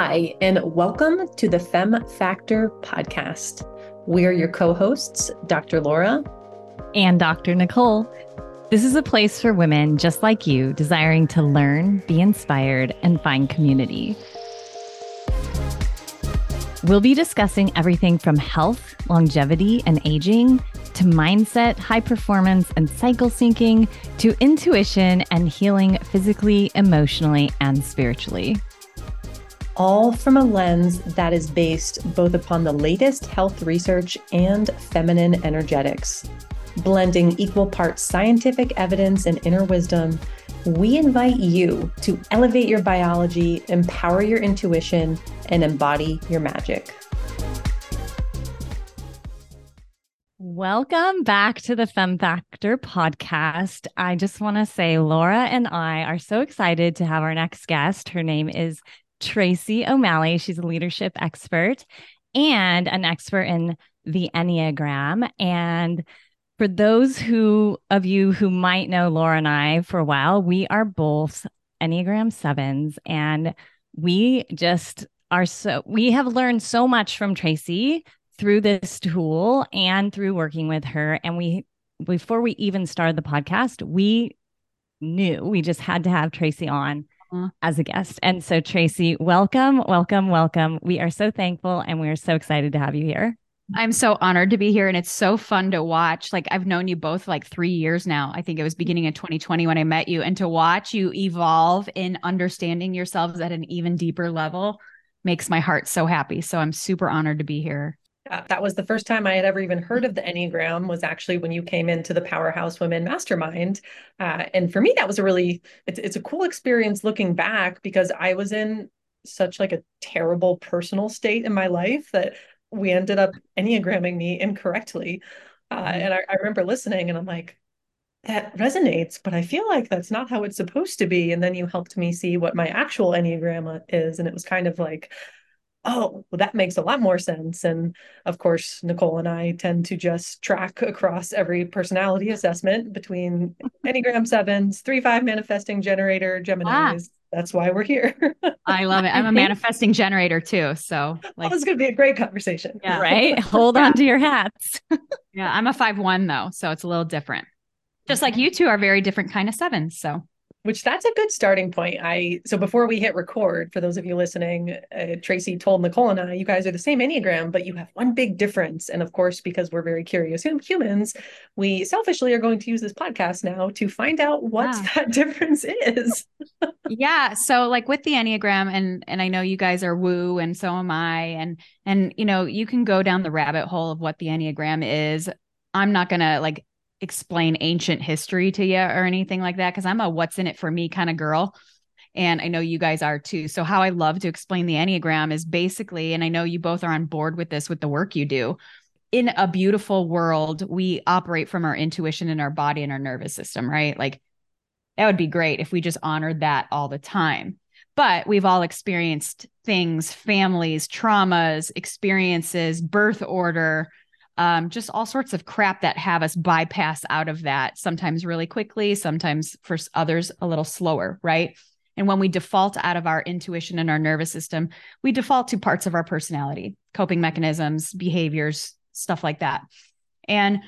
Hi, and welcome to the Fem Factor podcast. We're your co hosts, Dr. Laura and Dr. Nicole. This is a place for women just like you, desiring to learn, be inspired, and find community. We'll be discussing everything from health, longevity, and aging to mindset, high performance, and cycle syncing to intuition and healing physically, emotionally, and spiritually all from a lens that is based both upon the latest health research and feminine energetics. Blending equal parts scientific evidence and inner wisdom, we invite you to elevate your biology, empower your intuition, and embody your magic. Welcome back to the Fem Factor podcast. I just want to say Laura and I are so excited to have our next guest. Her name is Tracy O'Malley. She's a leadership expert and an expert in the Enneagram. And for those who of you who might know Laura and I for a while, we are both Enneagram sevens. And we just are so, we have learned so much from Tracy through this tool and through working with her. And we, before we even started the podcast, we knew we just had to have Tracy on. Mm-hmm. as a guest. And so, Tracy, welcome, welcome, welcome. We are so thankful and we are so excited to have you here. I'm so honored to be here and it's so fun to watch. Like I've known you both like 3 years now. I think it was beginning of 2020 when I met you and to watch you evolve in understanding yourselves at an even deeper level makes my heart so happy. So I'm super honored to be here. Uh, that was the first time I had ever even heard of the Enneagram was actually when you came into the Powerhouse Women Mastermind. Uh, and for me, that was a really, it's, it's a cool experience looking back because I was in such like a terrible personal state in my life that we ended up Enneagramming me incorrectly. Uh, mm-hmm. And I, I remember listening and I'm like, that resonates, but I feel like that's not how it's supposed to be. And then you helped me see what my actual Enneagram is. And it was kind of like, oh, well, that makes a lot more sense. And of course, Nicole and I tend to just track across every personality assessment between Enneagram sevens, three five manifesting generator, Geminis. Ah. That's why we're here. I love it. I'm a manifesting generator too. So like, oh, it's going to be a great conversation. Yeah. Right. Hold on to your hats. yeah. I'm a five one though. So it's a little different. Just like you two are very different kind of sevens. So which that's a good starting point. I so before we hit record, for those of you listening, uh, Tracy told Nicole and I, you guys are the same enneagram, but you have one big difference. And of course, because we're very curious humans, we selfishly are going to use this podcast now to find out what that difference is. yeah. So like with the enneagram, and and I know you guys are woo, and so am I, and and you know you can go down the rabbit hole of what the enneagram is. I'm not gonna like explain ancient history to you or anything like that because I'm a what's in it for me kind of girl. And I know you guys are too. So, how I love to explain the Enneagram is basically, and I know you both are on board with this with the work you do. In a beautiful world, we operate from our intuition and our body and our nervous system, right? Like, that would be great if we just honored that all the time. But we've all experienced things, families, traumas, experiences, birth order, um, just all sorts of crap that have us bypass out of that, sometimes really quickly, sometimes for others a little slower, right? And when we default out of our intuition and our nervous system, we default to parts of our personality, coping mechanisms, behaviors, stuff like that. And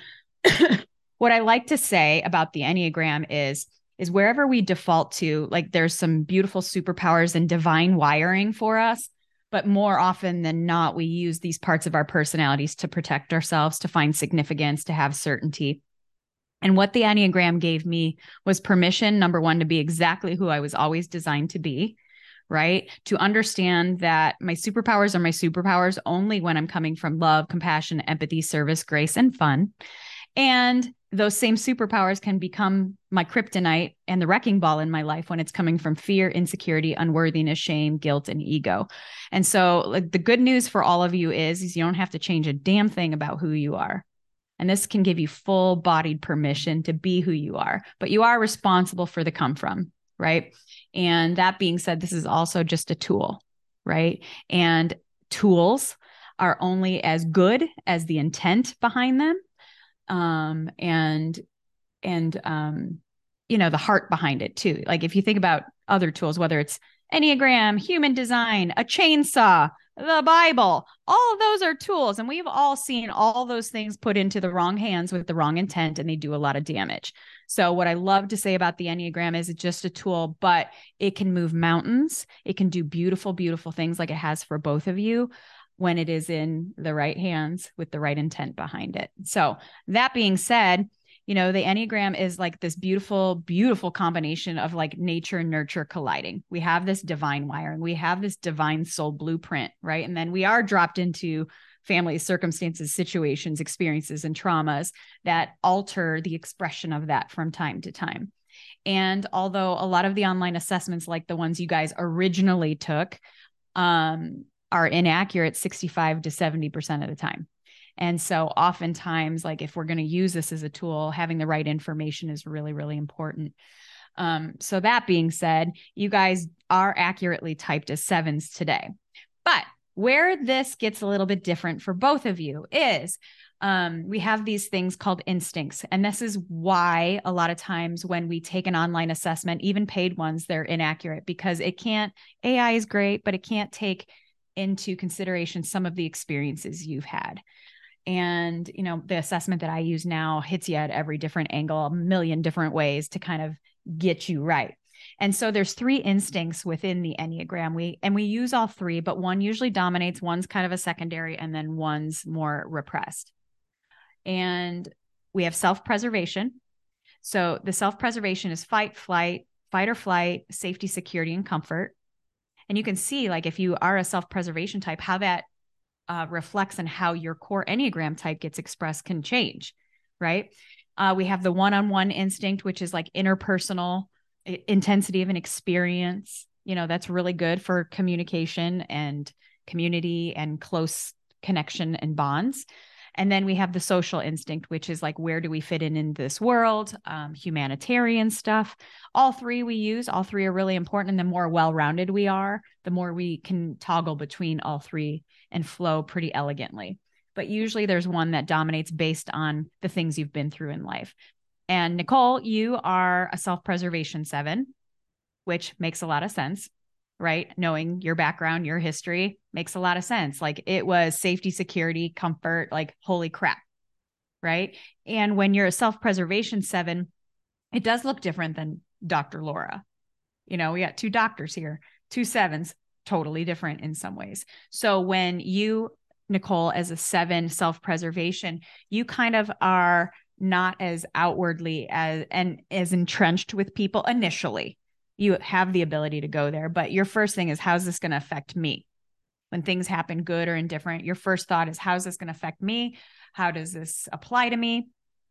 what I like to say about the Enneagram is, is wherever we default to, like there's some beautiful superpowers and divine wiring for us but more often than not, we use these parts of our personalities to protect ourselves, to find significance, to have certainty. And what the Enneagram gave me was permission, number one, to be exactly who I was always designed to be, right? To understand that my superpowers are my superpowers only when I'm coming from love, compassion, empathy, service, grace, and fun. And those same superpowers can become my kryptonite and the wrecking ball in my life when it's coming from fear, insecurity, unworthiness, shame, guilt, and ego. And so, like the good news for all of you is, is you don't have to change a damn thing about who you are. And this can give you full bodied permission to be who you are, but you are responsible for the come from, right? And that being said, this is also just a tool, right? And tools are only as good as the intent behind them um, and and um, you know the heart behind it too. Like if you think about other tools, whether it's Enneagram, human design, a chainsaw, the Bible. All of those are tools. And we've all seen all those things put into the wrong hands with the wrong intent, and they do a lot of damage. So, what I love to say about the Enneagram is it's just a tool, but it can move mountains. It can do beautiful, beautiful things like it has for both of you when it is in the right hands with the right intent behind it. So, that being said, you know the enneagram is like this beautiful beautiful combination of like nature and nurture colliding. We have this divine wiring. We have this divine soul blueprint right? And then we are dropped into families circumstances situations experiences and traumas that alter the expression of that from time to time. And although a lot of the online assessments like the ones you guys originally took um, are inaccurate 65 to 70% of the time and so oftentimes, like if we're going to use this as a tool, having the right information is really, really important. Um, so that being said, you guys are accurately typed as sevens today. But where this gets a little bit different for both of you is um, we have these things called instincts. And this is why a lot of times when we take an online assessment, even paid ones, they're inaccurate because it can't, AI is great, but it can't take into consideration some of the experiences you've had. And you know the assessment that i use now hits you at every different angle a million different ways to kind of get you right. And so there's three instincts within the enneagram. We and we use all three but one usually dominates one's kind of a secondary and then one's more repressed. And we have self-preservation. So the self-preservation is fight flight fight or flight safety security and comfort and you can see like if you are a self-preservation type how that uh, reflects on how your core Enneagram type gets expressed can change, right? Uh, we have the one on one instinct, which is like interpersonal intensity of an experience. You know, that's really good for communication and community and close connection and bonds. And then we have the social instinct, which is like, where do we fit in in this world? Um, humanitarian stuff. All three we use, all three are really important. And the more well rounded we are, the more we can toggle between all three and flow pretty elegantly. But usually there's one that dominates based on the things you've been through in life. And Nicole, you are a self preservation seven, which makes a lot of sense right? Knowing your background, your history makes a lot of sense. Like it was safety, security, comfort, like holy crap. Right. And when you're a self preservation seven, it does look different than Dr. Laura. You know, we got two doctors here, two sevens, totally different in some ways. So when you, Nicole, as a seven self preservation, you kind of are not as outwardly as and as entrenched with people initially you have the ability to go there. But your first thing is, how's this going to affect me? When things happen, good or indifferent, your first thought is, how's this going to affect me? How does this apply to me?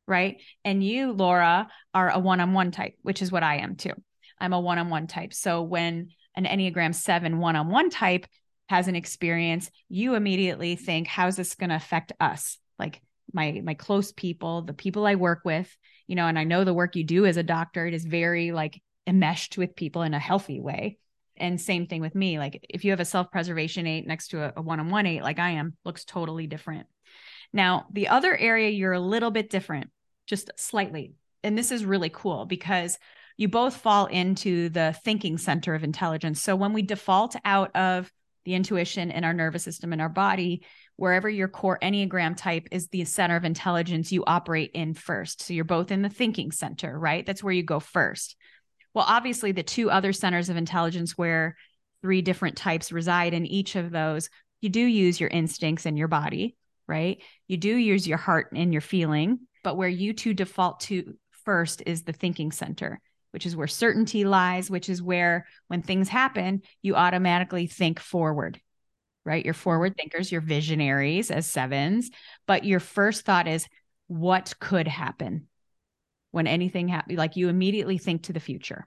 Right. And you, Laura, are a one on one type, which is what I am too. I'm a one on one type. So when an Enneagram 7 one on one type has an experience, you immediately think, how's this going to affect us? Like my my close people, the people I work with, you know, and I know the work you do as a doctor, it is very like enmeshed with people in a healthy way. And same thing with me. Like if you have a self preservation eight next to a one on one eight, like I am, looks totally different. Now, the other area you're a little bit different, just slightly. And this is really cool because you both fall into the thinking center of intelligence. So when we default out of the intuition in our nervous system in our body, wherever your core Enneagram type is the center of intelligence, you operate in first. So you're both in the thinking center, right? That's where you go first. Well, obviously, the two other centers of intelligence where three different types reside in each of those, you do use your instincts and your body, right? You do use your heart and your feeling, but where you two default to first is the thinking center, which is where certainty lies, which is where when things happen, you automatically think forward, right? You're forward thinkers, you're visionaries as sevens, but your first thought is, what could happen? When anything happens, like you immediately think to the future.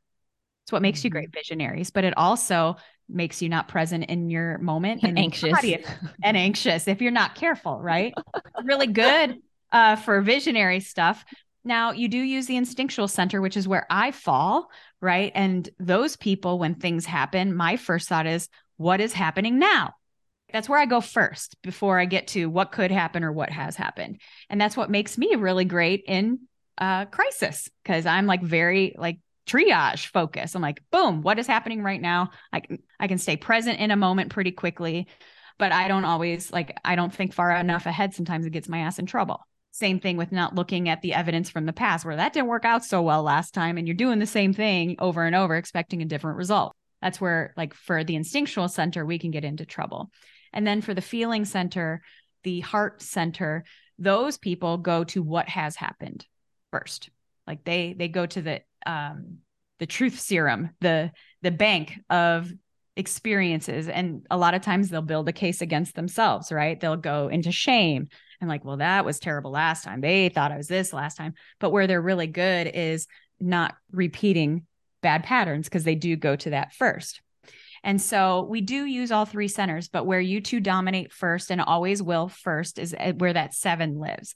It's what makes mm-hmm. you great visionaries, but it also makes you not present in your moment and anxious and anxious if you're not careful, right? really good uh, for visionary stuff. Now, you do use the instinctual center, which is where I fall, right? And those people, when things happen, my first thought is, what is happening now? That's where I go first before I get to what could happen or what has happened. And that's what makes me really great in uh, crisis because I'm like very like triage focus. I'm like, boom, what is happening right now? I can I can stay present in a moment pretty quickly, but I don't always like I don't think far enough ahead. Sometimes it gets my ass in trouble. Same thing with not looking at the evidence from the past where that didn't work out so well last time and you're doing the same thing over and over expecting a different result. That's where like for the instinctual center we can get into trouble. And then for the feeling center, the heart center, those people go to what has happened first. Like they they go to the um the truth serum, the the bank of experiences and a lot of times they'll build a case against themselves, right? They'll go into shame and like, well, that was terrible last time. They thought I was this last time. But where they're really good is not repeating bad patterns because they do go to that first. And so we do use all three centers, but where you two dominate first and always will first is eh, where that seven lives.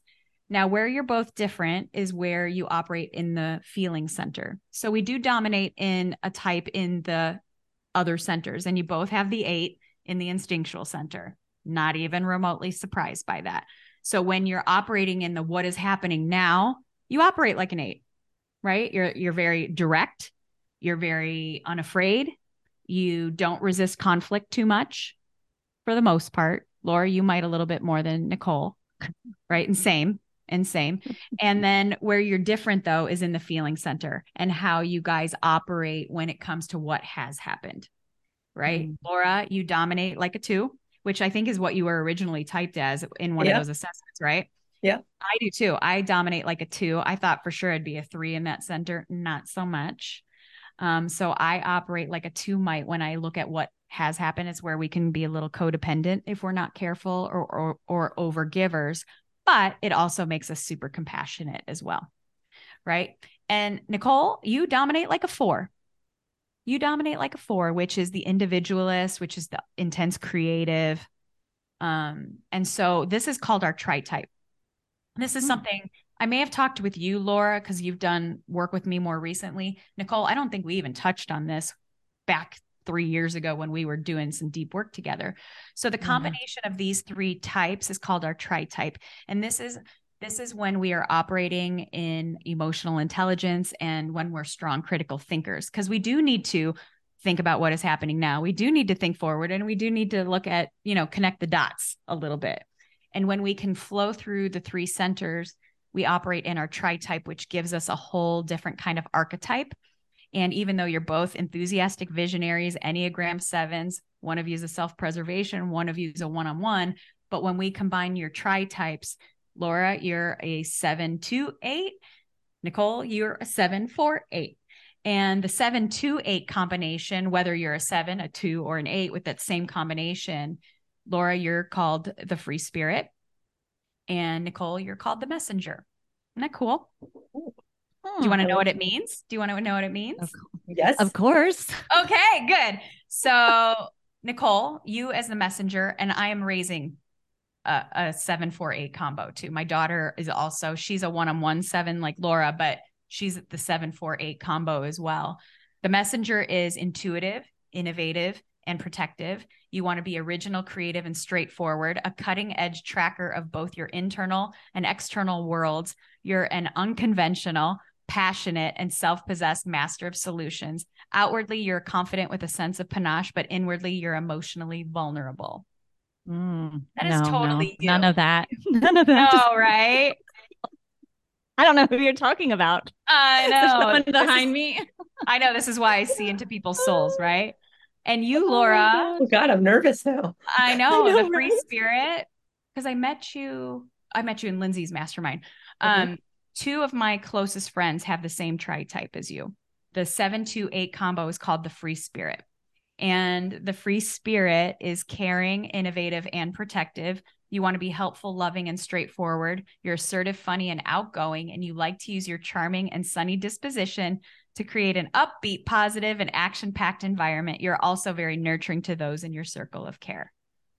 Now, where you're both different is where you operate in the feeling center. So we do dominate in a type in the other centers, and you both have the eight in the instinctual center. Not even remotely surprised by that. So when you're operating in the what is happening now, you operate like an eight, right? You're you're very direct, you're very unafraid, you don't resist conflict too much for the most part. Laura, you might a little bit more than Nicole, right? And same and same. And then where you're different though is in the feeling center and how you guys operate when it comes to what has happened. Right? Mm. Laura, you dominate like a 2, which I think is what you were originally typed as in one yeah. of those assessments, right? Yeah. I do too. I dominate like a 2. I thought for sure I'd be a 3 in that center, not so much. Um, so I operate like a 2 might when I look at what has happened. It's where we can be a little codependent if we're not careful or or, or over givers but it also makes us super compassionate as well. Right. And Nicole, you dominate like a four. You dominate like a four, which is the individualist, which is the intense creative. Um, and so this is called our tri type. This is mm-hmm. something I may have talked with you, Laura, because you've done work with me more recently. Nicole, I don't think we even touched on this back three years ago when we were doing some deep work together. So the mm-hmm. combination mm-hmm. of these three types is called our tri-type. And this is this is when we are operating in emotional intelligence and when we're strong critical thinkers because we do need to think about what is happening now. We do need to think forward and we do need to look at, you know, connect the dots a little bit. And when we can flow through the three centers, we operate in our tri type, which gives us a whole different kind of archetype and even though you're both enthusiastic visionaries, Enneagram sevens, one of you is a self preservation, one of you is a one on one. But when we combine your tri types, Laura, you're a seven, two, eight. Nicole, you're a seven, four, eight. And the seven, two, eight combination, whether you're a seven, a two, or an eight with that same combination, Laura, you're called the free spirit. And Nicole, you're called the messenger. Isn't that cool? Do you hmm. want to know what it means? Do you want to know what it means? Yes. Of course. Okay, good. So, Nicole, you as the messenger, and I am raising a, a seven, four, eight combo too. My daughter is also, she's a one on one seven like Laura, but she's the seven, four, eight combo as well. The messenger is intuitive, innovative, and protective. You want to be original, creative, and straightforward, a cutting edge tracker of both your internal and external worlds. You're an unconventional, passionate, and self possessed master of solutions. Outwardly, you're confident with a sense of panache, but inwardly, you're emotionally vulnerable. Mm, that no, is totally no, none of that. None of that. No, right? I don't know who you're talking about. I know. Someone behind is, me. I know. This is why I see into people's souls, right? And you, oh Laura. Oh God, I'm nervous now. I know, I know the free right? spirit. Because I met you, I met you in Lindsay's mastermind. Mm-hmm. Two of my closest friends have the same tri type as you. The 728 combo is called the free spirit. And the free spirit is caring, innovative, and protective. You want to be helpful, loving, and straightforward. You're assertive, funny, and outgoing, and you like to use your charming and sunny disposition to create an upbeat, positive, and action packed environment. You're also very nurturing to those in your circle of care.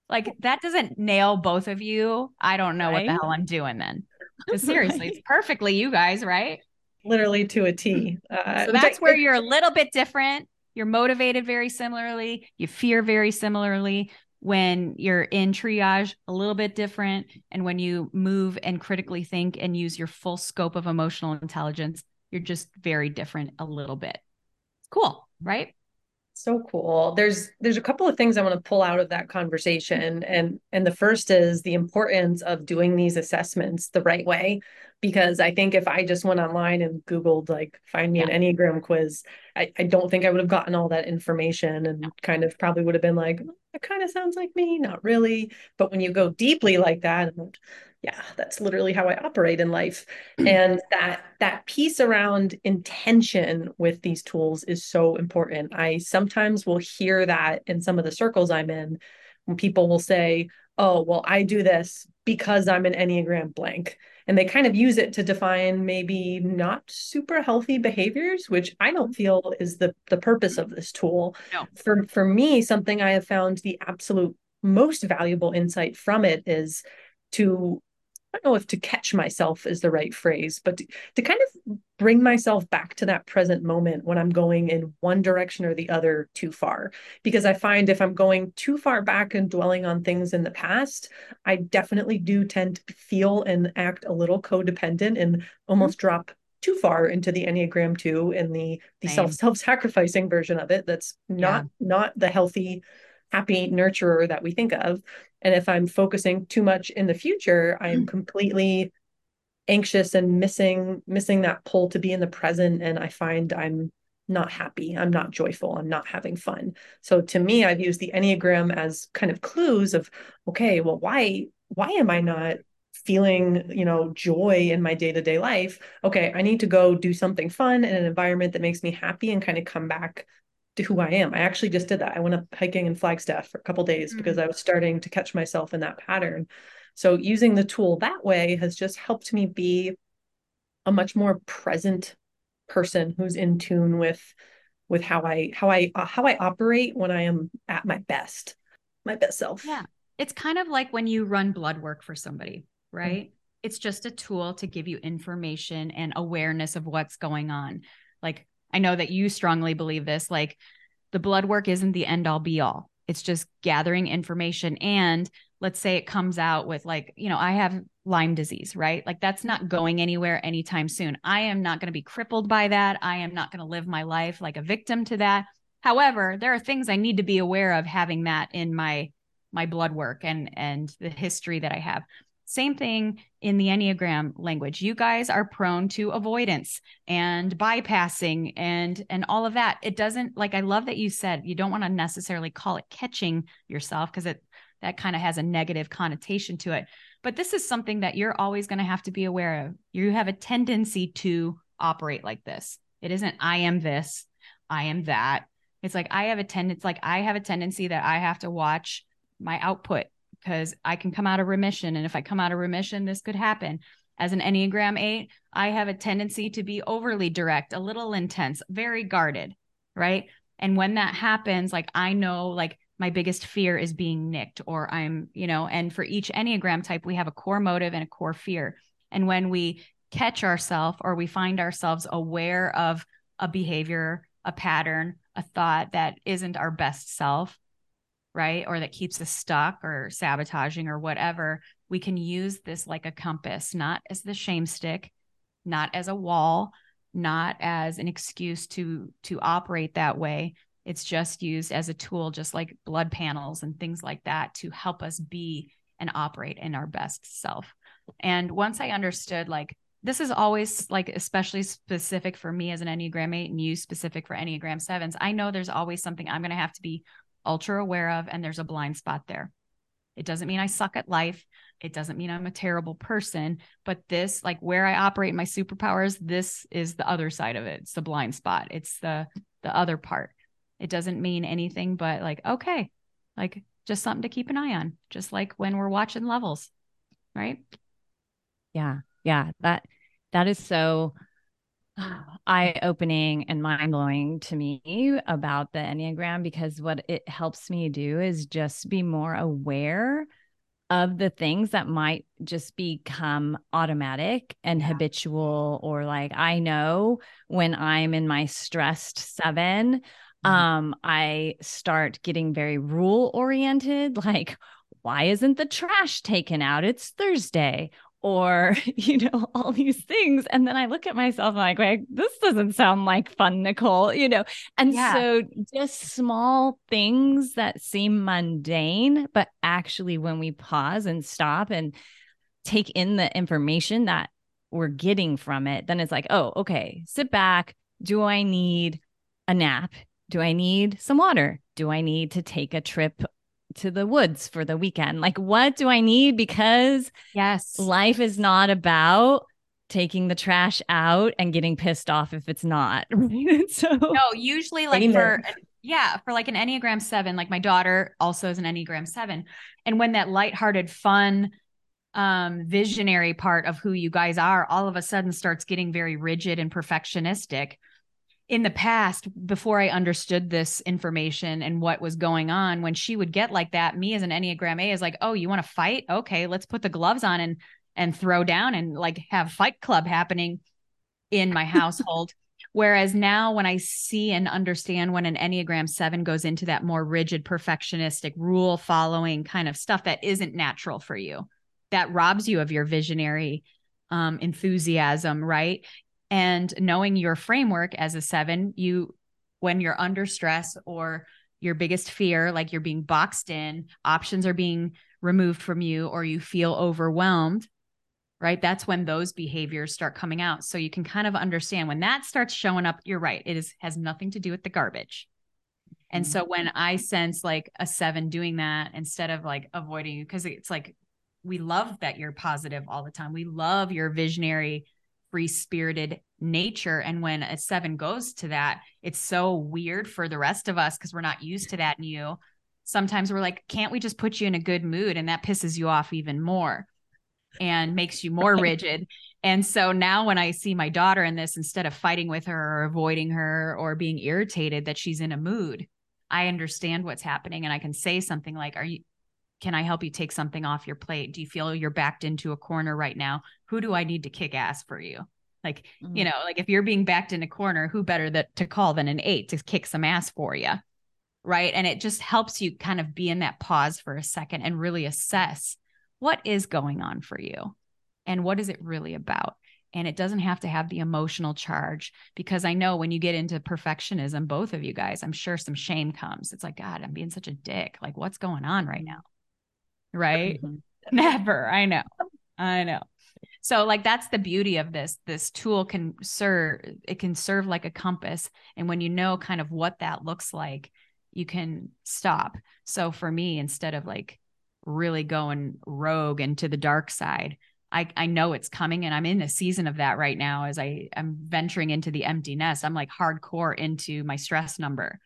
Like that doesn't nail both of you. I don't know right? what the hell I'm doing then. seriously, right. it's perfectly you guys, right? Literally to a T. Uh, so that's where you're a little bit different. You're motivated very similarly. You fear very similarly. When you're in triage, a little bit different. And when you move and critically think and use your full scope of emotional intelligence, You're just very different a little bit. Cool, right? So cool. There's there's a couple of things I want to pull out of that conversation and and the first is the importance of doing these assessments the right way because I think if I just went online and googled like find me yeah. an Enneagram quiz, I, I don't think I would have gotten all that information and kind of probably would have been like mm, it kind of sounds like me, not really. But when you go deeply like that, yeah, that's literally how I operate in life. and that that piece around intention with these tools is so important. I sometimes will hear that in some of the circles I'm in when people will say, "Oh, well, I do this because I'm an Enneagram blank." And they kind of use it to define maybe not super healthy behaviors, which I don't mm-hmm. feel is the the purpose of this tool. No. For for me, something I have found the absolute most valuable insight from it is to I don't know if to catch myself is the right phrase, but to, to, kind of bring myself back to that present moment when I'm going in one direction or the other too far. Because I find if I'm going too far back and dwelling on things in the past, I definitely do tend to feel and act a little codependent and almost mm-hmm. drop too far into the enneagram 2 and the the self self-sacrificing version of it that's not yeah. not the healthy happy nurturer that we think of. And if I'm focusing too much in the future, I am mm. completely anxious and missing missing that pull to be in the present and I find I'm not happy. I'm not joyful. I'm not having fun. So to me, I've used the Enneagram as kind of clues of, okay, well, why why am I not feeling, you know, joy in my day-to-day life? Okay, I need to go do something fun in an environment that makes me happy and kind of come back to who I am. I actually just did that. I went up hiking in Flagstaff for a couple days mm-hmm. because I was starting to catch myself in that pattern. So using the tool that way has just helped me be a much more present person who's in tune with with how I how I uh, how I operate when I am at my best, my best self. Yeah. It's kind of like when you run blood work for somebody, right? Mm-hmm. It's just a tool to give you information and awareness of what's going on. Like I know that you strongly believe this. Like the blood work isn't the end all be all. It's just gathering information. And let's say it comes out with, like, you know, I have Lyme disease, right? Like that's not going anywhere anytime soon. I am not going to be crippled by that. I am not going to live my life like a victim to that. However, there are things I need to be aware of having that in my my blood work and and the history that I have. Same thing in the Enneagram language. You guys are prone to avoidance and bypassing and and all of that. It doesn't like I love that you said you don't want to necessarily call it catching yourself because it that kind of has a negative connotation to it. But this is something that you're always going to have to be aware of. You have a tendency to operate like this. It isn't I am this, I am that. It's like I have a tendency like I have a tendency that I have to watch my output because I can come out of remission. And if I come out of remission, this could happen. As an Enneagram 8, I have a tendency to be overly direct, a little intense, very guarded, right? And when that happens, like I know, like my biggest fear is being nicked, or I'm, you know, and for each Enneagram type, we have a core motive and a core fear. And when we catch ourselves or we find ourselves aware of a behavior, a pattern, a thought that isn't our best self, right? Or that keeps us stuck or sabotaging or whatever, we can use this like a compass, not as the shame stick, not as a wall, not as an excuse to to operate that way. It's just used as a tool, just like blood panels and things like that, to help us be and operate in our best self. And once I understood, like, this is always like especially specific for me as an Enneagram 8 and you specific for Enneagram 7s. I know there's always something I'm going to have to be ultra aware of, and there's a blind spot there. It doesn't mean I suck at life. It doesn't mean I'm a terrible person, but this, like where I operate my superpowers, this is the other side of it. It's the blind spot. It's the the other part. It doesn't mean anything but like, okay, like just something to keep an eye on, just like when we're watching levels, right? Yeah. Yeah. That that is so eye opening and mind blowing to me about the Enneagram because what it helps me do is just be more aware of the things that might just become automatic and yeah. habitual or like I know when I'm in my stressed 7 mm-hmm. um I start getting very rule oriented like why isn't the trash taken out it's Thursday or you know all these things. And then i look at myself and like wait this doesn't sound like fun nicole you know? And yeah. so just small things that seem mundane but actually when we pause and stop and take in the information that we're getting from it then it's like oh okay sit back. Do i need a nap? Do i need some water? Do i need to take a trip to the woods for the weekend. Like, what do I need? Because yes, life is not about taking the trash out and getting pissed off if it's not. so no, usually like for yeah, for like an Enneagram seven, like my daughter also is an Enneagram seven. And when that lighthearted, fun, um, visionary part of who you guys are all of a sudden starts getting very rigid and perfectionistic, in the past before i understood this information and what was going on when she would get like that me as an enneagram a is like oh you want to fight okay let's put the gloves on and and throw down and like have fight club happening in my household whereas now when i see and understand when an enneagram 7 goes into that more rigid perfectionistic rule following kind of stuff that isn't natural for you that robs you of your visionary um, enthusiasm, right? And knowing your framework as a seven you when you're under stress or your biggest fear like you're being boxed in options are being removed from you or you feel overwhelmed right? That's when those behaviors start coming out. So you can kind of understand when that starts showing up you're right it is has nothing to do with the garbage. And mm-hmm. so when i sense like a seven doing that instead of like avoiding you because it's like we love that you're positive all the time. We love your visionary free spirited nature. And when a seven goes to that, it's so weird for the rest of us because we're not used to that in you. Sometimes we're like, can't we just put you in a good mood? And that pisses you off even more and makes you more rigid. And so now when I see my daughter in this, instead of fighting with her or avoiding her or being irritated that she's in a mood, I understand what's happening and I can say something like, Are you can I help you take something off your plate? Do you feel you're backed into a corner right now? Who do I need to kick ass for you? Like, mm-hmm. you know, like if you're being backed in a corner, who better that to call than an eight to kick some ass for you? Right. And it just helps you kind of be in that pause for a second and really assess what is going on for you and what is it really about? And it doesn't have to have the emotional charge because I know when you get into perfectionism, both of you guys, I'm sure some shame comes. It's like, God, I'm being such a dick. Like, what's going on right now? Right? Mm-hmm. Never. I know. I know. So like that's the beauty of this. This tool can serve it can serve like a compass and when you know kind of what that looks like, you can stop. So for me instead of like really going rogue and to the dark side, I, I know it's coming and I'm in a season of that right now as I I'm venturing into the empty nest. I'm like hardcore into my stress number,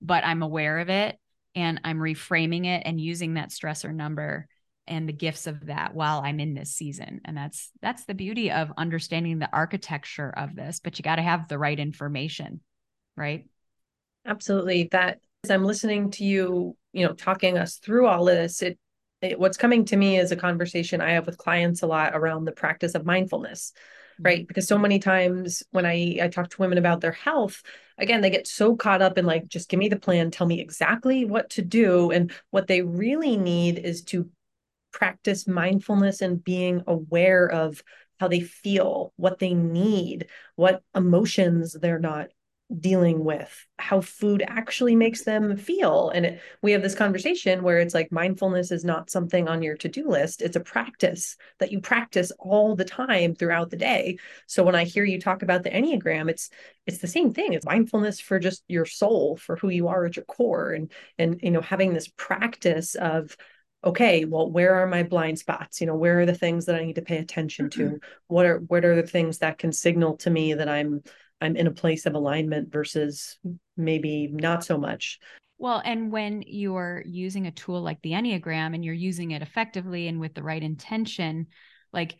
but I'm aware of it and I'm reframing it and using that stressor number and the gifts of that while I'm in this season. And that's that's the beauty of understanding the architecture of this, but you got to have the right information, right? Absolutely. That as I'm listening to you, you know, talking us through all of this, it, it what's coming to me is a conversation I have with clients a lot around the practice of mindfulness right? Mm-hmm. Because so many times when i i talk to women about their health again they get so caught up in like just give me the plan tell me exactly what to do and what they really need is to practice mindfulness and being aware of how they feel what they need what emotions they're not dealing with how food actually makes them feel. And it, we have this conversation where it's like mindfulness is not something on your to-do list. It's a practice that you practice all the time throughout the day. So when i hear you talk about the enneagram it's it's the same thing. It's mindfulness for just your soul for who you are at your core and and you know having this practice of okay well where are my blind spots? You know where are the things that i need to pay attention to? Mm-hmm. what are what are the things that can signal to me that i'm I'm in a place of alignment versus maybe not so much. Well, and when you're using a tool like the Enneagram and you're using it effectively and with the right intention, like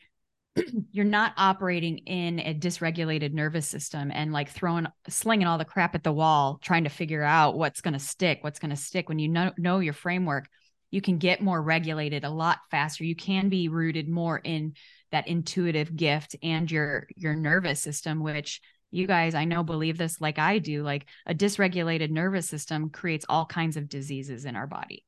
you're not operating in a dysregulated nervous system and like throwing slinging all the crap at the wall trying to figure out what's going to stick what's going to stick when you know know your framework you can get more regulated a lot faster you can be rooted more in that intuitive gift and your your nervous system which you guys i know believe this like i do like a dysregulated nervous system creates all kinds of diseases in our body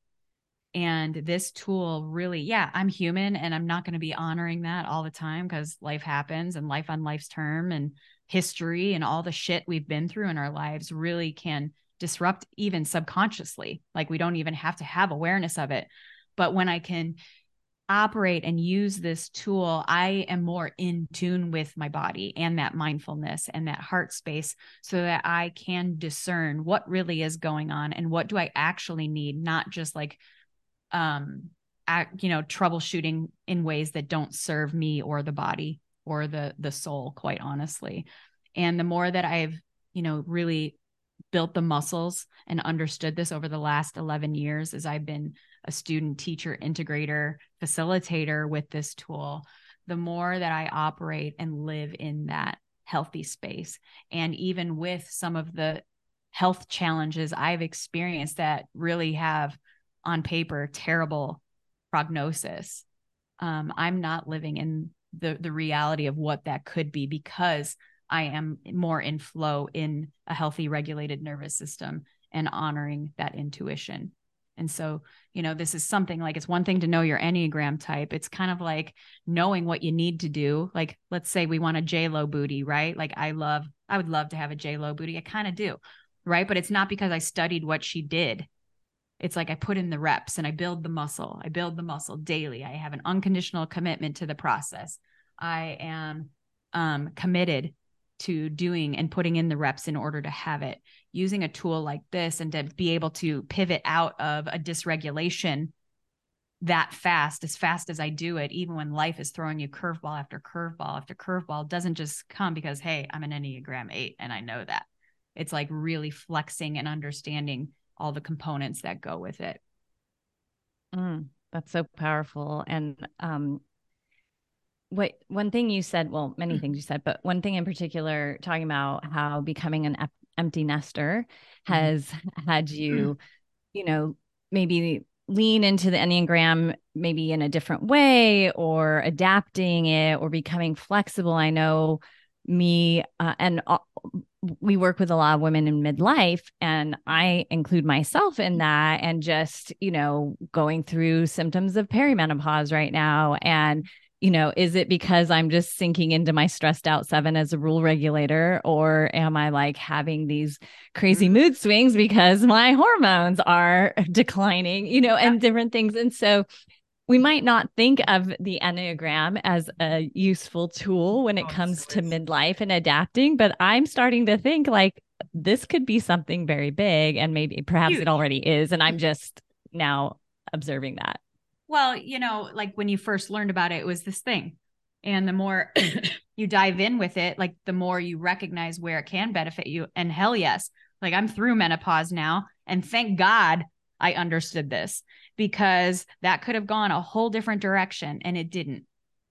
And this tool really, yeah, I'm human and I'm not going to be honoring that all the time because life happens and life on life's term and history and all the shit we've been through in our lives really can disrupt even subconsciously. Like we don't even have to have awareness of it. But when I can operate and use this tool, I am more in tune with my body and that mindfulness and that heart space so that I can discern what really is going on and what do I actually need, not just like um act, you know, troubleshooting in ways that don't serve me or the body or the the soul quite honestly. And the more that I've, you know, really built the muscles and understood this over the last 11 years as I've been a student teacher integrator facilitator with this tool the more that i operate and live in that healthy space. And even with some of the health challenges i've experienced that really have on paper terrible prognosis um, i'm not living in the the reality of what that could be because i am more in flow in a healthy regulated nervous system and honoring that intuition and so, you know, this is something like it's one thing to know your Enneagram type. It's kind of like knowing what you need to do. Like, let's say we want a J Lo booty, right? Like, I love, I would love to have a J Lo booty. I kind of do, right? But it's not because I studied what she did. It's like I put in the reps and I build the muscle. I build the muscle daily. I have an unconditional commitment to the process. I am um, committed to doing and putting in the reps in order to have it using a tool like this and to be able to pivot out of a dysregulation that fast, as fast as I do it, even when life is throwing you curveball after curveball after curveball, doesn't just come because, hey, I'm an Enneagram 8 and I know that. It's like really flexing and understanding all the components that go with it. Mm, that's so powerful. And um, what one thing you said, well, many things you said, but one thing in particular, talking about how becoming an empty nester mm-hmm. has mm-hmm. had you, you know, maybe lean into the Enneagram maybe in a different way or adapting it or becoming flexible. I know me uh, and uh, we work with a lot of women in midlife and I include myself in that and just, you know, going through symptoms of perimenopause right now and you know, is it because I'm just sinking into my stressed out seven as a rule regulator, or am I like having these crazy mm-hmm. mood swings because my hormones are declining, you know, and different things? And so we might not think of the Enneagram as a useful tool when it comes to midlife and adapting, but I'm starting to think like this could be something very big, and maybe perhaps it already is. And I'm just now observing that. Well, you know, like when you first learned about it, it was this thing. And the more you dive in with it, like the more you recognize where it can benefit you. And hell yes, like I'm through menopause now. And thank God I understood this because that could have gone a whole different direction and it didn't.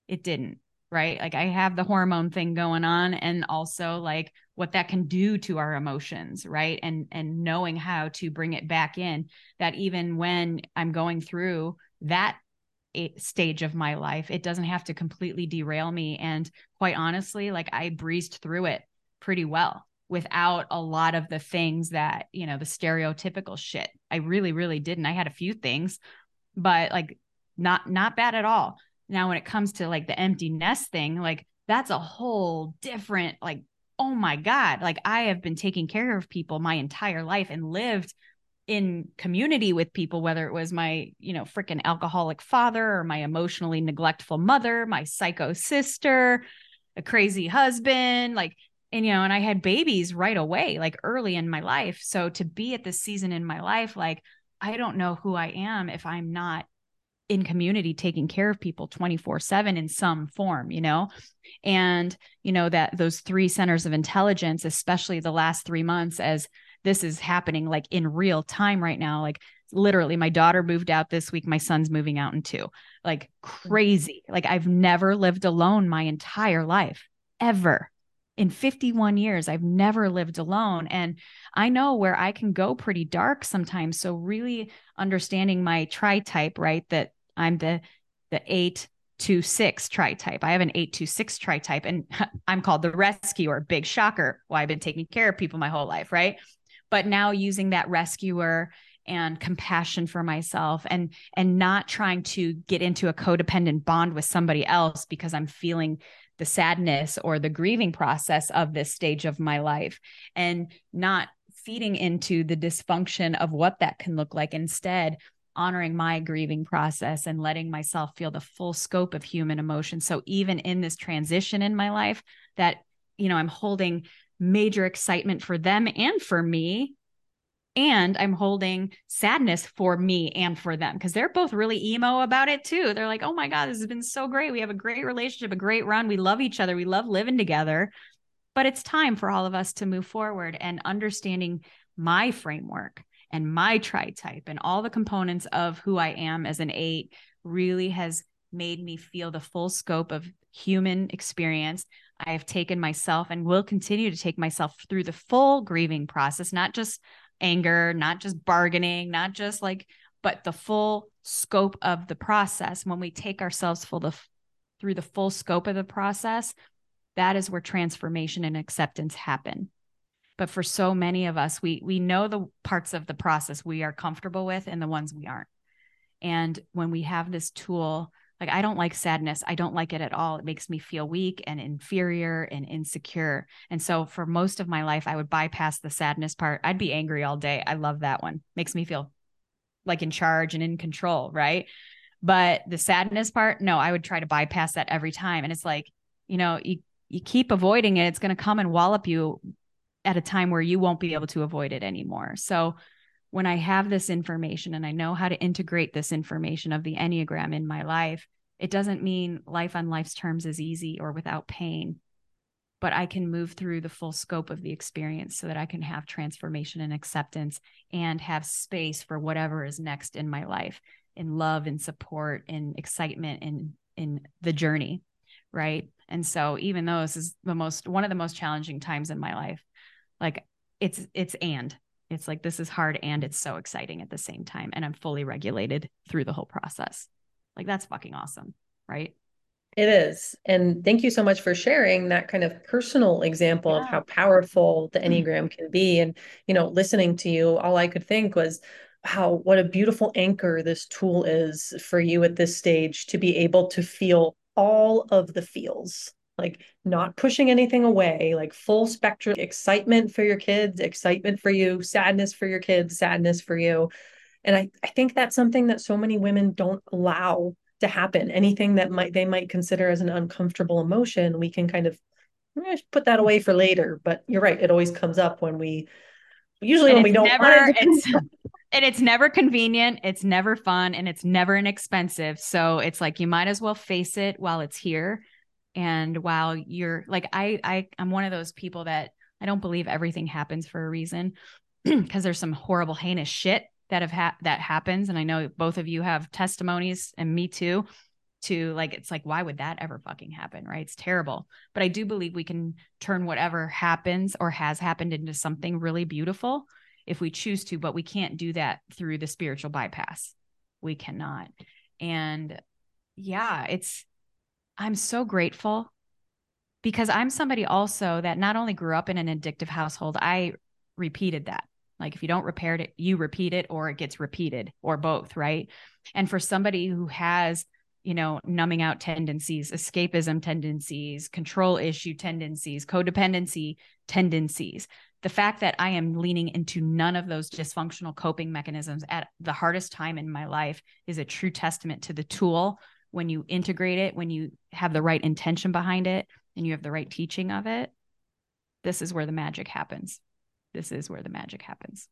It didn't. Right. Like I have the hormone thing going on and also like what that can do to our emotions. Right. And, and knowing how to bring it back in that even when I'm going through that eh, stage of my life. It doesn't have to completely derail me. And quite honestly, like I breezed through it pretty well without a lot of the things that, you know, the stereotypical shit. I really, really didn't. I had a few things, but like not not bad at all. Now when it comes to like the empty nest thing, like that's a whole different like oh my god, like I have been taking care of people my entire life and lived in community with people, whether it was my, you know, freaking alcoholic father or my emotionally neglectful mother, my psycho sister, a crazy husband, like, and, you know, and I had babies right away, like early in my life. So to be at this season in my life, like, I don't know who I am if I'm not in community taking care of people 24 7 in some form you know and you know that those three centers of intelligence especially the last three months as this is happening like in real time right now. Like literally, my daughter moved out this week. My son's moving out in two. Like mm-hmm. crazy. Like I've never lived alone my entire life, ever. In 51 years, I've never lived alone. And I know where I can go pretty dark sometimes. So, really understanding my tri type, right? That I'm the the eight two six tri type. I have an eight two six tri type, and I'm called the rescuer. Big shocker. Well, I've been taking care of people my whole life, right? but now using that rescuer and compassion for myself and and not trying to get into a codependent bond with somebody else because I'm feeling the sadness or the grieving process of this stage of my life and not feeding into the dysfunction of what that can look like instead honoring my grieving process and letting myself feel the full scope of human emotion so even in this transition in my life that you know I'm holding major excitement for them and for me and I'm holding sadness for me and for them because they're both really emo about it too. They're like, oh my God, this has been so great. We have a great relationship, a great run. We love each other. We love living together. But it's time for all of us to move forward and understanding my framework and my tri type and all the components of who I am as an eight really has made me feel the full scope of human experience. I have taken myself and will continue to take myself through the full grieving process, not just anger, not just bargaining, not just like, but the full scope of the process. When we take ourselves full the, through the full scope of the process, that is where transformation and acceptance happen. But for so many of us, we we know the parts of the process we are comfortable with and the ones we aren't. And when we have this tool like, I don't like sadness. I don't like it at all. It makes me feel weak and inferior and insecure. And so, for most of my life, I would bypass the sadness part. I'd be angry all day. I love that one. Makes me feel like in charge and in control. Right. But the sadness part, no, I would try to bypass that every time. And it's like, you know, you, you keep avoiding it, it's going to come and wallop you at a time where you won't be able to avoid it anymore. So, when I have this information and I know how to integrate this information of the Enneagram in my life, it doesn't mean life on life's terms is easy or without pain, but I can move through the full scope of the experience so that I can have transformation and acceptance and have space for whatever is next in my life in love and support and excitement and in the journey right and so even though this is the most one of the most challenging times in my life like it's it's and. It's like this is hard and it's so exciting at the same time and i'm fully regulated through the whole process. Like that's fucking awesome right? It is. And thank you so much for sharing that kind of personal example yeah. of how powerful the mm-hmm. enneagram can be. And you know listening to you all i could think was how what a beautiful anchor this tool is for you at this stage to be able to feel all of the feels like not pushing anything away, like full spectrum excitement for your kids, excitement for you, sadness for your kids, sadness for you. And I, I think that's something that so many women don't allow to happen. Anything that might they might consider as an uncomfortable emotion, we can kind of eh, put that away for later. But you're right, it always comes up when we usually and when we don't never, want it. It's, and it's never convenient, it's never fun, and it's never inexpensive. So it's like you might as well face it while it's here and while you're like i i i'm one of those people that i don't believe everything happens for a reason because there's some horrible heinous shit that have ha- that happens. And i know both of you have testimonies and me too to like it's like why would that ever fucking happen right? It's terrible. But i do believe we can turn whatever happens or has happened into something really beautiful if we choose to but we can't do that through the spiritual bypass. We cannot. And yeah it's I'm so grateful because I'm somebody also that not only grew up in an addictive household, I repeated that. Like if you don't repair it, you repeat it or it gets repeated or both, right? And for somebody who has, you know, numbing out tendencies, escapism tendencies, control issue tendencies, codependency tendencies, the fact that I am leaning into none of those dysfunctional coping mechanisms at the hardest time in my life is a true testament to the tool when you integrate it, when you have the right intention behind it and you have the right teaching of it, this is where the magic happens. This is where the magic happens.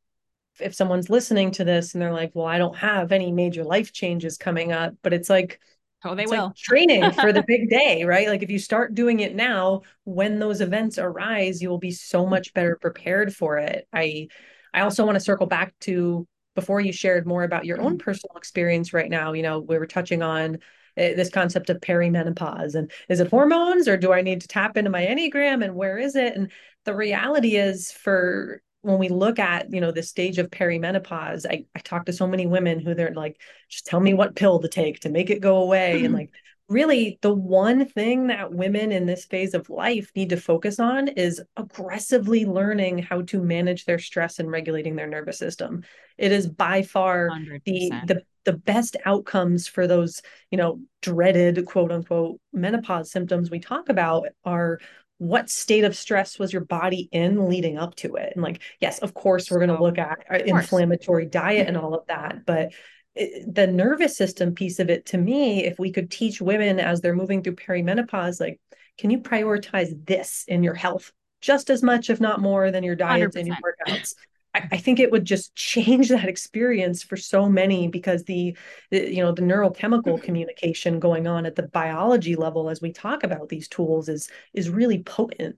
If someone's listening to this and they're like, well, I don't have any major life changes coming up, but it's like, Oh, they will. Like training for the big day, right? Like if you start doing it now, when those events arise, you will be so much better prepared for it. I I also want to circle back to before you shared more about your own mm-hmm. personal experience right now. You know, we were touching on this concept of perimenopause and is it hormones or do I need to tap into my Enneagram and where is it? And the reality is for when we look at you know the stage of perimenopause I, I talk to so many women who they're like just tell me what pill to take to make it go away mm-hmm. and like really the one thing that women in this phase of life need to focus on is aggressively learning how to manage their stress and regulating their nervous system it is by far 100%. the the the best outcomes for those you know dreaded quote unquote menopause symptoms we talk about are what state of stress was your body in leading up to it? And like yes of course we're going to look at uh, inflammatory diet and all of that but the nervous system piece of it to me if we could teach women as they're moving through perimenopause like can you prioritize this in your health? Just as much if not more than your diets 100%. and your workouts I, I think it would just change that experience for so many because the, the you know the neurochemical mm-hmm. communication going on at the biology level as we talk about these tools is is really potent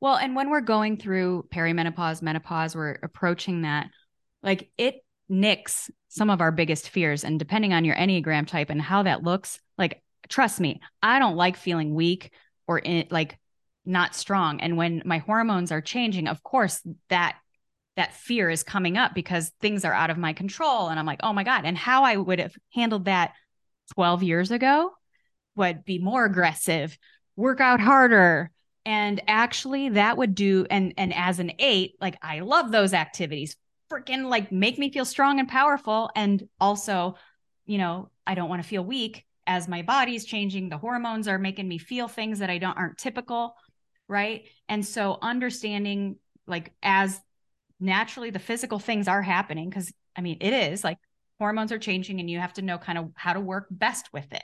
well and when we're going through perimenopause menopause we're approaching that like it nicks some of our biggest fears. And depending on your Enneagram type and how that looks, like, trust me, I don't like feeling weak or in, like not strong. And when my hormones are changing, of course, that that fear is coming up because things are out of my control. And I'm like, oh my God. And how I would have handled that 12 years ago would be more aggressive, work out harder. And actually that would do and and as an eight, like I love those activities freaking like make me feel strong and powerful. And also, you know, I don't want to feel weak as my body's changing. The hormones are making me feel things that I don't aren't typical. Right. And so understanding like as naturally the physical things are happening, because I mean, it is like hormones are changing and you have to know kind of how to work best with it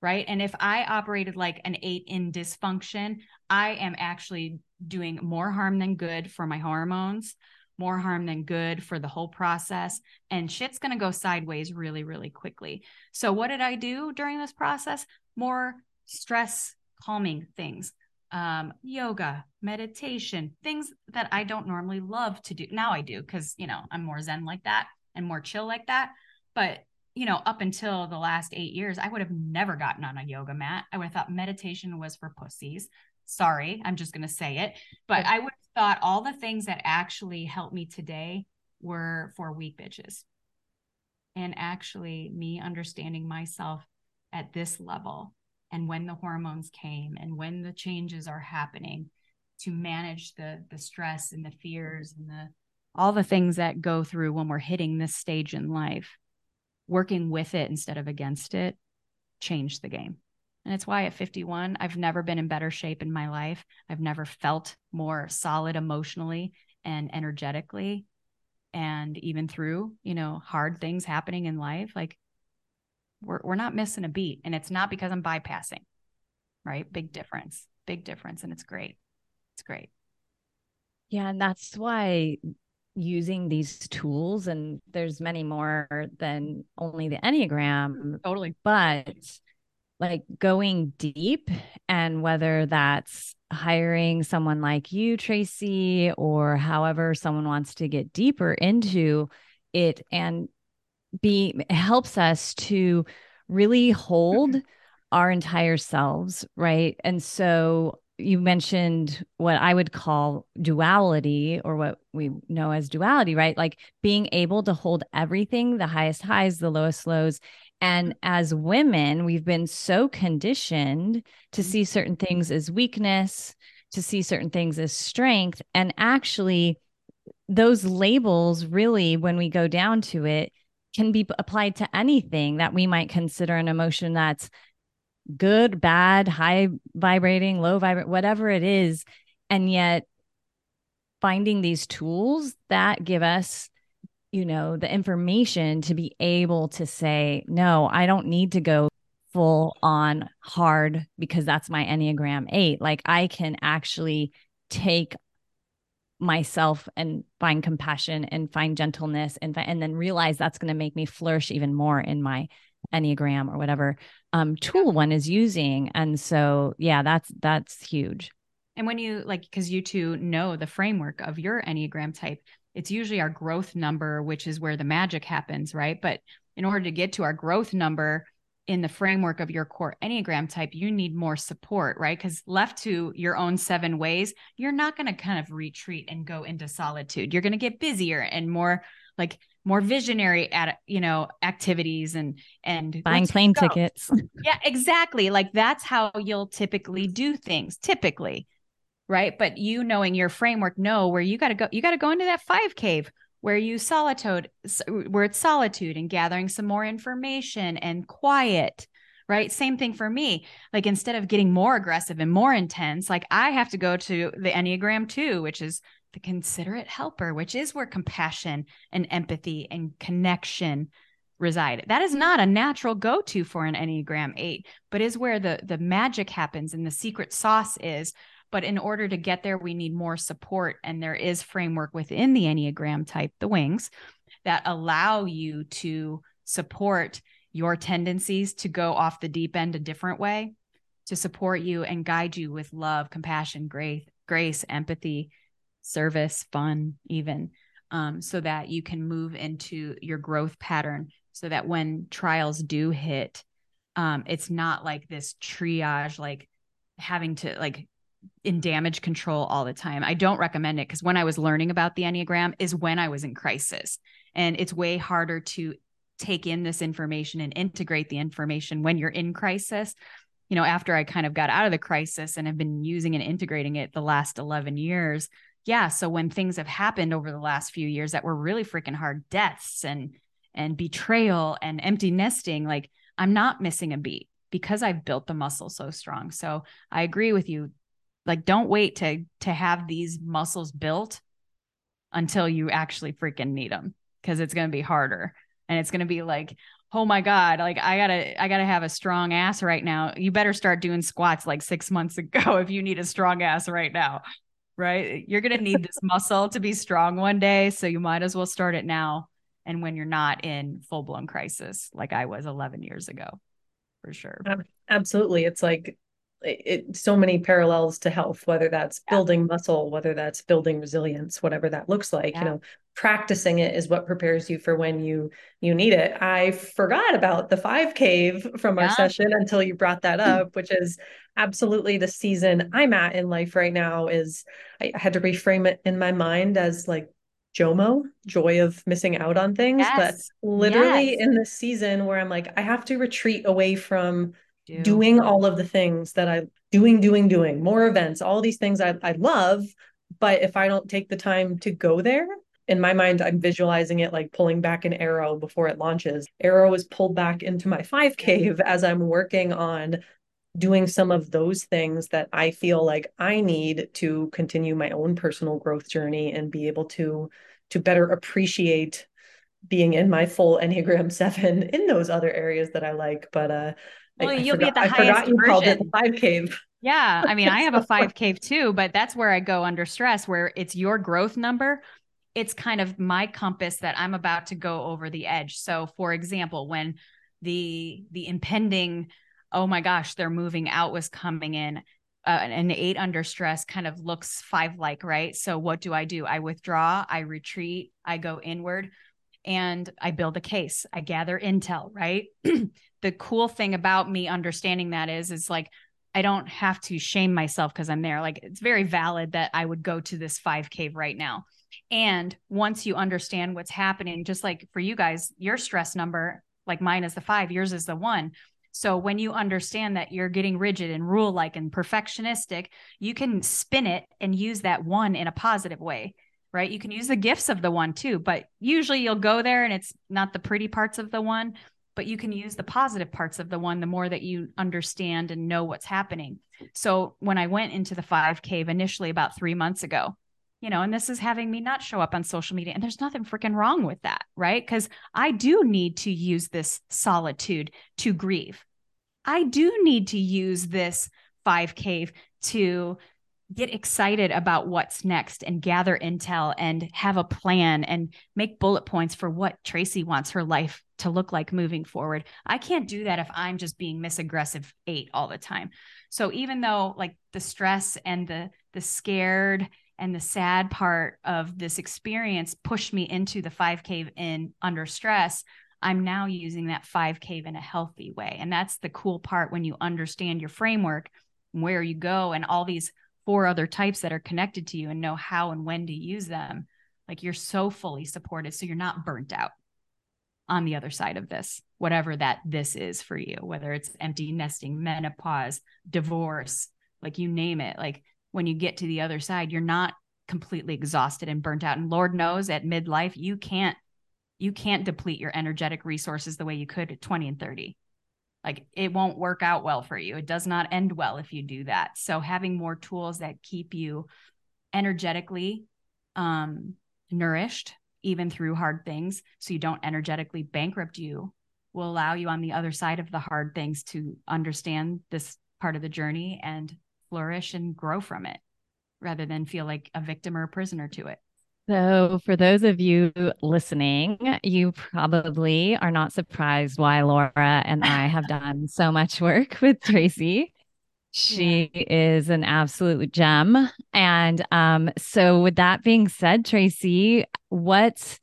right? And if I operated like an eight in dysfunction, I am actually doing more harm than good for my hormones more harm than good for the whole process. And shit's going to go sideways really, really quickly. So, what did I do during this process? More stress calming things, um, yoga, meditation, things that I don't normally love to do. Now I do because, you know, I'm more zen like that and more chill like that. But you know, up until the last eight years, I would have never gotten on a yoga mat. I would have thought meditation was for pussies. Sorry, I'm just going to say it. But I would have thought all the things that actually helped me today were for weak bitches. And actually, me understanding myself at this level and when the hormones came and when the changes are happening to manage the the stress and the fears and the all the things that go through when we're hitting this stage in life working with it instead of against it changed the game and it's why at 51, I've never been in better shape in my life. I've never felt more solid emotionally and energetically. And even through, you know, hard things happening in life, like we're, we're not missing a beat. And it's not because I'm bypassing, right? Big difference, big difference. And it's great. It's great. Yeah. And that's why using these tools and there's many more than only the enneagram totally but like going deep and whether that's hiring someone like you tracy or however someone wants to get deeper into it and be helps us to really hold our entire selves right and so you mentioned what I would call duality or what we know as duality, right? Like being able to hold everything, the highest highs, the lowest lows, and as women, we've been so conditioned to mm-hmm. see certain things as weakness, to see certain things as strength. And actually, those labels really, when we go down to it, can be applied to anything that we might consider an emotion that's good, bad, high vibrating, low vibrate, whatever it is. And yet, finding these tools that give us you know, the information to be able to say, no, I don't need to go full on hard because that's my Enneagram eight. Like I can actually take myself and find compassion and find gentleness and and then realize that's going to make me flourish even more in my enneagram or whatever um tool one is using. And so yeah that's that's huge. And when you like because you two know the framework of your enneagram type it's usually our growth number, which is where the magic happens, right? But in order to get to our growth number in the framework of your core Enneagram type, you need more support, right? Because left to your own seven ways, you're not going to kind of retreat and go into solitude. You're going to get busier and more like more visionary at you know activities and and buying plane go. tickets yeah exactly like that's how you'll typically do things typically right but you knowing your framework know where you got to go you got to go into that five cave where you solitude where it's solitude and gathering some more information and quiet right same thing for me like instead of getting more aggressive and more intense like i have to go to the enneagram 2 which is the considerate helper, which is where compassion and empathy and connection reside. That is not a natural go-to for an Enneagram 8, but is where the the magic happens and the secret sauce is. But in order to get there, we need more support. And there is framework within the Enneagram type, the wings, that allow you to support your tendencies to go off the deep end a different way, to support you and guide you with love, compassion, grace, grace, empathy, service, fun, even, um, so that you can move into your growth pattern so that when trials do hit, um, it's not like this triage, like having to like in damage control all the time. I don't recommend it because when I was learning about the Enneagram is when I was in crisis. And it's way harder to take in this information and integrate the information when you're in crisis. You know, after I kind of got out of the crisis and have been using and integrating it the last 11 years, yeah so when things have happened over the last few years that were really freaking hard deaths and and betrayal and empty nesting like i'm not missing a beat because i've built the muscle so strong so i agree with you like don't wait to to have these muscles built until you actually freaking need them because it's going to be harder and it's going to be like oh my god like i gotta i gotta have a strong ass right now you better start doing squats like six months ago if you need a strong ass right now right? You're going to need this muscle to be strong one day. So you might as well start it now. And when you're not in full blown crisis, like I was 11 years ago, for sure. Absolutely. It's like it, so many parallels to health, whether that's yeah. building muscle, whether that's building resilience, whatever that looks like, yeah. you know, practicing it is what prepares you for when you you need it. I forgot about the five cave from yeah. our session until you brought that mm. up, which is absolutely the season I'm at in life right now is I had to reframe it in my mind as like JOMO, joy of missing out on things. Yes. But literally yes. in this season where I'm like, I have to retreat away from do. doing all of the things that I doing, doing, doing, more events, all these things I, I love. But if I don't take the time to go there, in my mind, I'm visualizing it like pulling back an arrow before it launches. Arrow is pulled back into my five cave as I'm working on doing some of those things that I feel like I need to continue my own personal growth journey and be able to to better appreciate being in my full Enneagram 7 in those other areas that I like. But uh well, I, you'll I forgot, be at the I highest you called it the five cave. Yeah. I mean, I have a five cave too, but that's where I go under stress, where it's your growth number. It's kind of my compass that I'm about to go over the edge. So for example, when the the impending, oh my gosh, they're moving out was coming in, uh, an eight under stress kind of looks five like, right? So what do I do? I withdraw, I retreat, I go inward and I build a case. I gather intel, right? the cool thing about me understanding that is is like I don't have to shame myself because I'm there. Like it's very valid that I would go to this five cave right now. And once you understand what's happening, just like for you guys, your stress number, like mine is the five, yours is the one. So when you understand that you're getting rigid and rule like and perfectionistic, you can spin it and use that one in a positive way right? You can use the gifts of the one too, but usually you'll go there and it's not the pretty parts of the one, but you can use the positive parts of the one the more that you understand and know what's happening. So when I went into the five cave initially about three months ago, you know, and this is having me not show up on social media. And there's nothing freaking wrong with that, right? Because I do need to use this solitude to grieve. I do need to use this five cave to get excited about what's next and gather intel and have a plan and make bullet points for what Tracy wants her life to look like moving forward. I can't do that if I'm just being miss aggressive 8 all the time. So even though like the stress and the the scared and the sad part of this experience pushed me into the 5 cave in under stress, I'm now using that 5 cave in a healthy way. And that's the cool part when you understand your framework, where you go and all these four other types that are connected to you and know how and when to use them Like you're so fully supported. So you're not burnt out on the other side of this, whatever that this is for you, whether it's empty nesting, menopause, divorce, like you name it. Like when you get to the other side, you're not completely exhausted and burnt out. And Lord knows at midlife, you can't you can't deplete your energetic resources the way you could at 20 and 30. Like it won't work out well for you. It does not end well if you do that. So having more tools that keep you energetically um, nourished even through hard things so you don't energetically bankrupt you will allow you on the other side of the hard things to understand this part of the journey and flourish and grow from it rather than feel like a victim or a prisoner to it. So, for those of you listening, you probably are not surprised why Laura and I have done so much work with Tracy. She yeah. is an absolute gem. And um, so, with that being said, Tracy, what,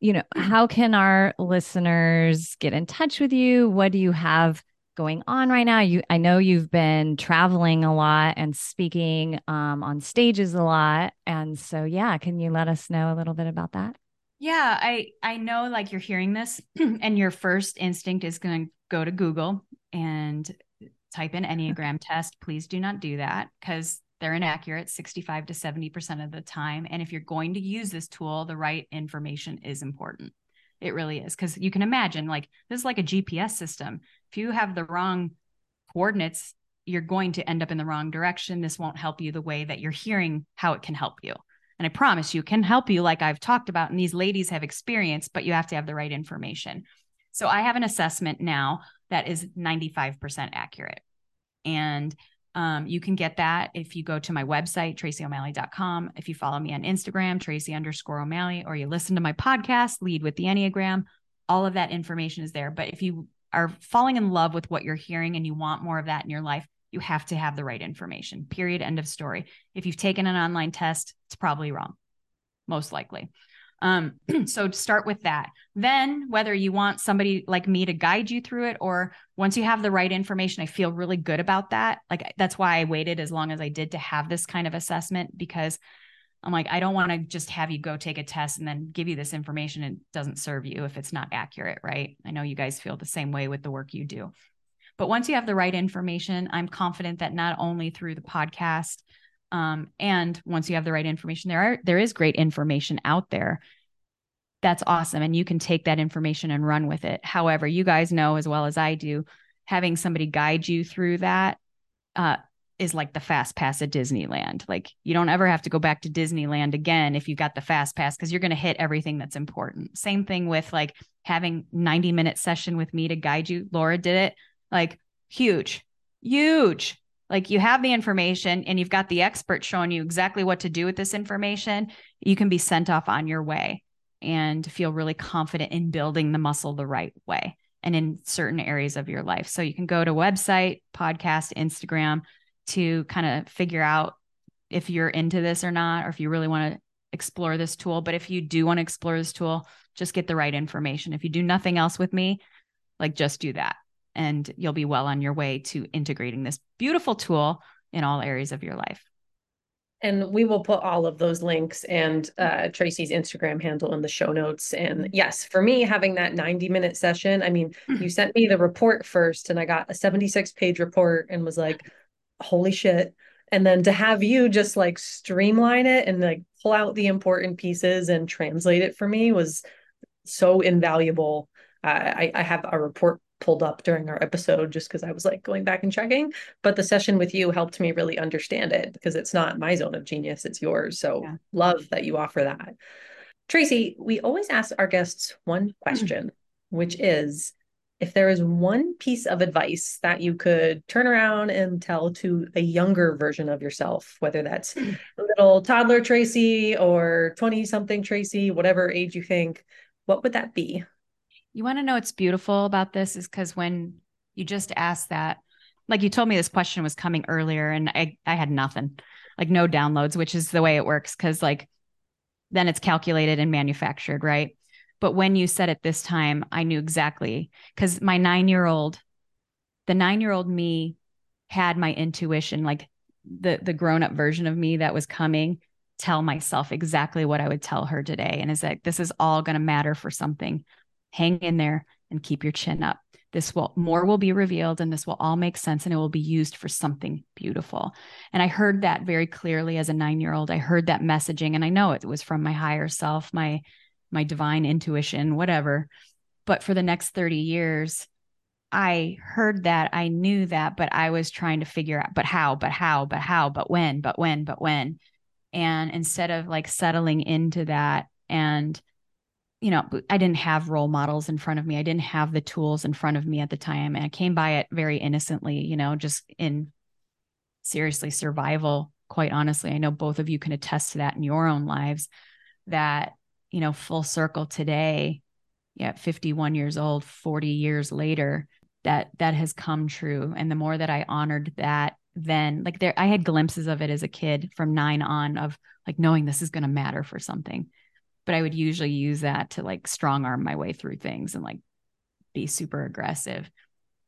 you know, how can our listeners get in touch with you? What do you have going on right now? You, I know you've been traveling a lot and speaking um, on stages a lot. And so, yeah, can you let us know a little bit about that? Yeah, I I know like you're hearing this and your first instinct is going to go to Google and type in Enneagram test, please do not do that because they're inaccurate 65 to 70% of the time. And if you're going to use this tool, the right information is important. It really is. Because you can imagine, like, this is like a GPS system. If you have the wrong coordinates, you're going to end up in the wrong direction. This won't help you the way that you're hearing how it can help you. And I promise you, can help you, like I've talked about, and these ladies have experienced, but you have to have the right information. So I have an assessment now that is 95% accurate. And um, you can get that if you go to my website, tracyo'malley.com. If you follow me on Instagram, Tracy underscore O'Malley, or you listen to my podcast, Lead with the Enneagram, all of that information is there. But if you are falling in love with what you're hearing and you want more of that in your life, you have to have the right information. Period. End of story. If you've taken an online test, it's probably wrong, most likely. Um, so start with that. Then, whether you want somebody like me to guide you through it, or once you have the right information, I feel really good about that. Like, that's why I waited as long as I did to have this kind of assessment because I'm like, I don't want to just have you go take a test and then give you this information. It doesn't serve you if it's not accurate, right? I know you guys feel the same way with the work you do. But once you have the right information, I'm confident that not only through the podcast, um, and once you have the right information, there are there is great information out there. That's awesome, and you can take that information and run with it. However, you guys know as well as I do, having somebody guide you through that uh, is like the fast pass at Disneyland. Like you don't ever have to go back to Disneyland again if you got the fast pass because you're going to hit everything that's important. Same thing with like having 90 minute session with me to guide you. Laura did it like huge, huge like you have the information and you've got the expert showing you exactly what to do with this information, you can be sent off on your way and feel really confident in building the muscle the right way and in certain areas of your life. So you can go to website, podcast, Instagram to kind of figure out if you're into this or not, or if you really want to explore this tool. But if you do want to explore this tool, just get the right information. If you do nothing else with me, like just do that and you'll be well on your way to integrating this beautiful tool in all areas of your life. And we will put all of those links and uh, Tracy's Instagram handle in the show notes. And yes, for me, having that 90 minute session, I mean, mm-hmm. you sent me the report first, and I got a 76 page report and was like, holy shit. And then to have you just like streamline it and like pull out the important pieces and translate it for me was so invaluable. Uh, I, I have a report pulled up during our episode just because I was like going back and checking. But the session with you helped me really understand it because it's not my zone of genius, it's yours. So yeah. love that you offer that. Tracy, we always ask our guests one question, which is if there is one piece of advice that you could turn around and tell to a younger version of yourself, whether that's hmm. little toddler Tracy or 20 something Tracy, whatever age you think, what would that be? You want to know what's beautiful about this is because when you just asked that, like you told me this question was coming earlier and I, I had nothing, like no downloads, which is the way it works. Cause like then it's calculated and manufactured, right? But when you said it this time, I knew exactly because my nine year old, the nine year old me had my intuition, like the the grown up version of me that was coming tell myself exactly what I would tell her today. And is that this is all going to matter for something. Hang in there and keep your chin up. This will more will be revealed and this will all make sense and it will be used for something beautiful. And I heard that very clearly as a 9-year-old. I heard that messaging and I know it was from my higher self, my my divine intuition, whatever. But for the next 30 years, I heard that, I knew that, but I was trying to figure out, but how, but how, but how, but when, but when, but when. And instead of like settling into that and you know, I didn't have role models in front of me. I didn't have the tools in front of me at the time. And I came by it very innocently, you know, just in seriously survival. Quite honestly, I know both of you can attest to that in your own lives that, you know, full circle today, yeah, 51 years old, 40 years later, that that has come true. And the more that I honored that then, like there, I had glimpses of it as a kid from nine on of like knowing this is going to matter for something but I would usually use that to like strong arm my way through things and like be super aggressive.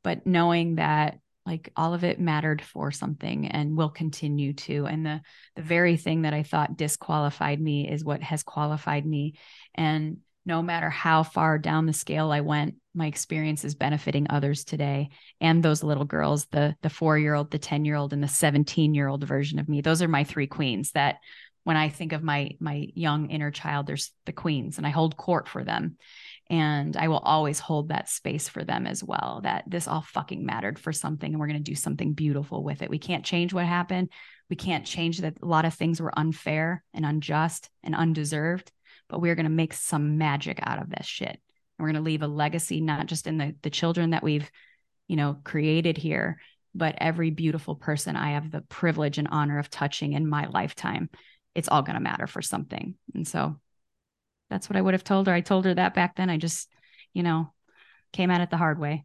But knowing that like all of it mattered for something and will continue to and the the very thing that I thought disqualified me is what has qualified me and no matter how far down the scale I went my experience is benefiting others today and those little girls the the 4-year-old the 10-year-old and the 17-year-old version of me those are my three queens that when I think of my my young inner child, there's the queens, and I hold court for them. And I will always hold that space for them as well. That this all fucking mattered for something, and we're going to do something beautiful with it. We can't change what happened. We can't change that a lot of things were unfair and unjust and undeserved, but we're going to make some magic out of this shit. And we're going to leave a legacy, not just in the the children that we've, you know, created here, but every beautiful person I have the privilege and honor of touching in my lifetime it's all going to matter for something. And so that's what I would have told her. I told her that back then. I just, you know, came at it the hard way.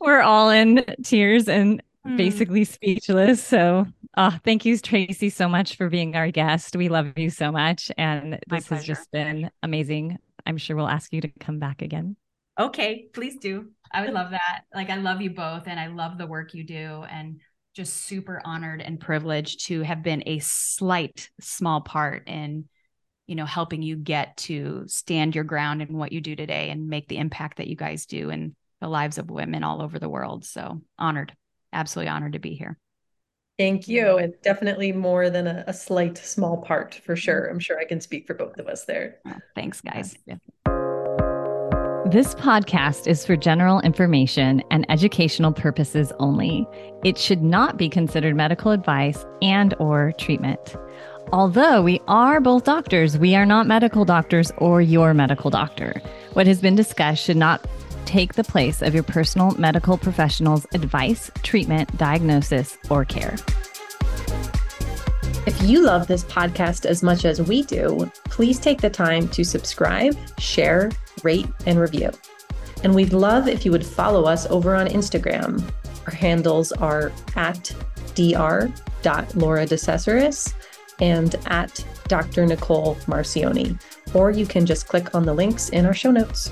We're all in tears and mm. basically speechless. So, uh, thank you, Tracy, so much for being our guest. We love you so much. And this has just been amazing. I'm sure we'll ask you to come back again. Okay, please do. I would love that. Like, I love you both and I love the work you do. And just super honored and privileged to have been a slight small part in you know helping you get to stand your ground in what you do today and make the impact that you guys do in the lives of women all over the world so honored absolutely honored to be here thank you and definitely more than a, a slight small part for sure i'm sure i can speak for both of us there thanks guys yeah. This podcast is for general information and educational purposes only. It should not be considered medical advice and or treatment. Although we are both doctors, we are not medical doctors or your medical doctor. What has been discussed should not take the place of your personal medical professional's advice, treatment, diagnosis, or care. If you love this podcast as much as we do, please take the time to subscribe, share, rate, and review. And we'd love if you would follow us over on Instagram. Our handles are at dr.laura and at Dr. Nicole Marcioni. Or you can just click on the links in our show notes.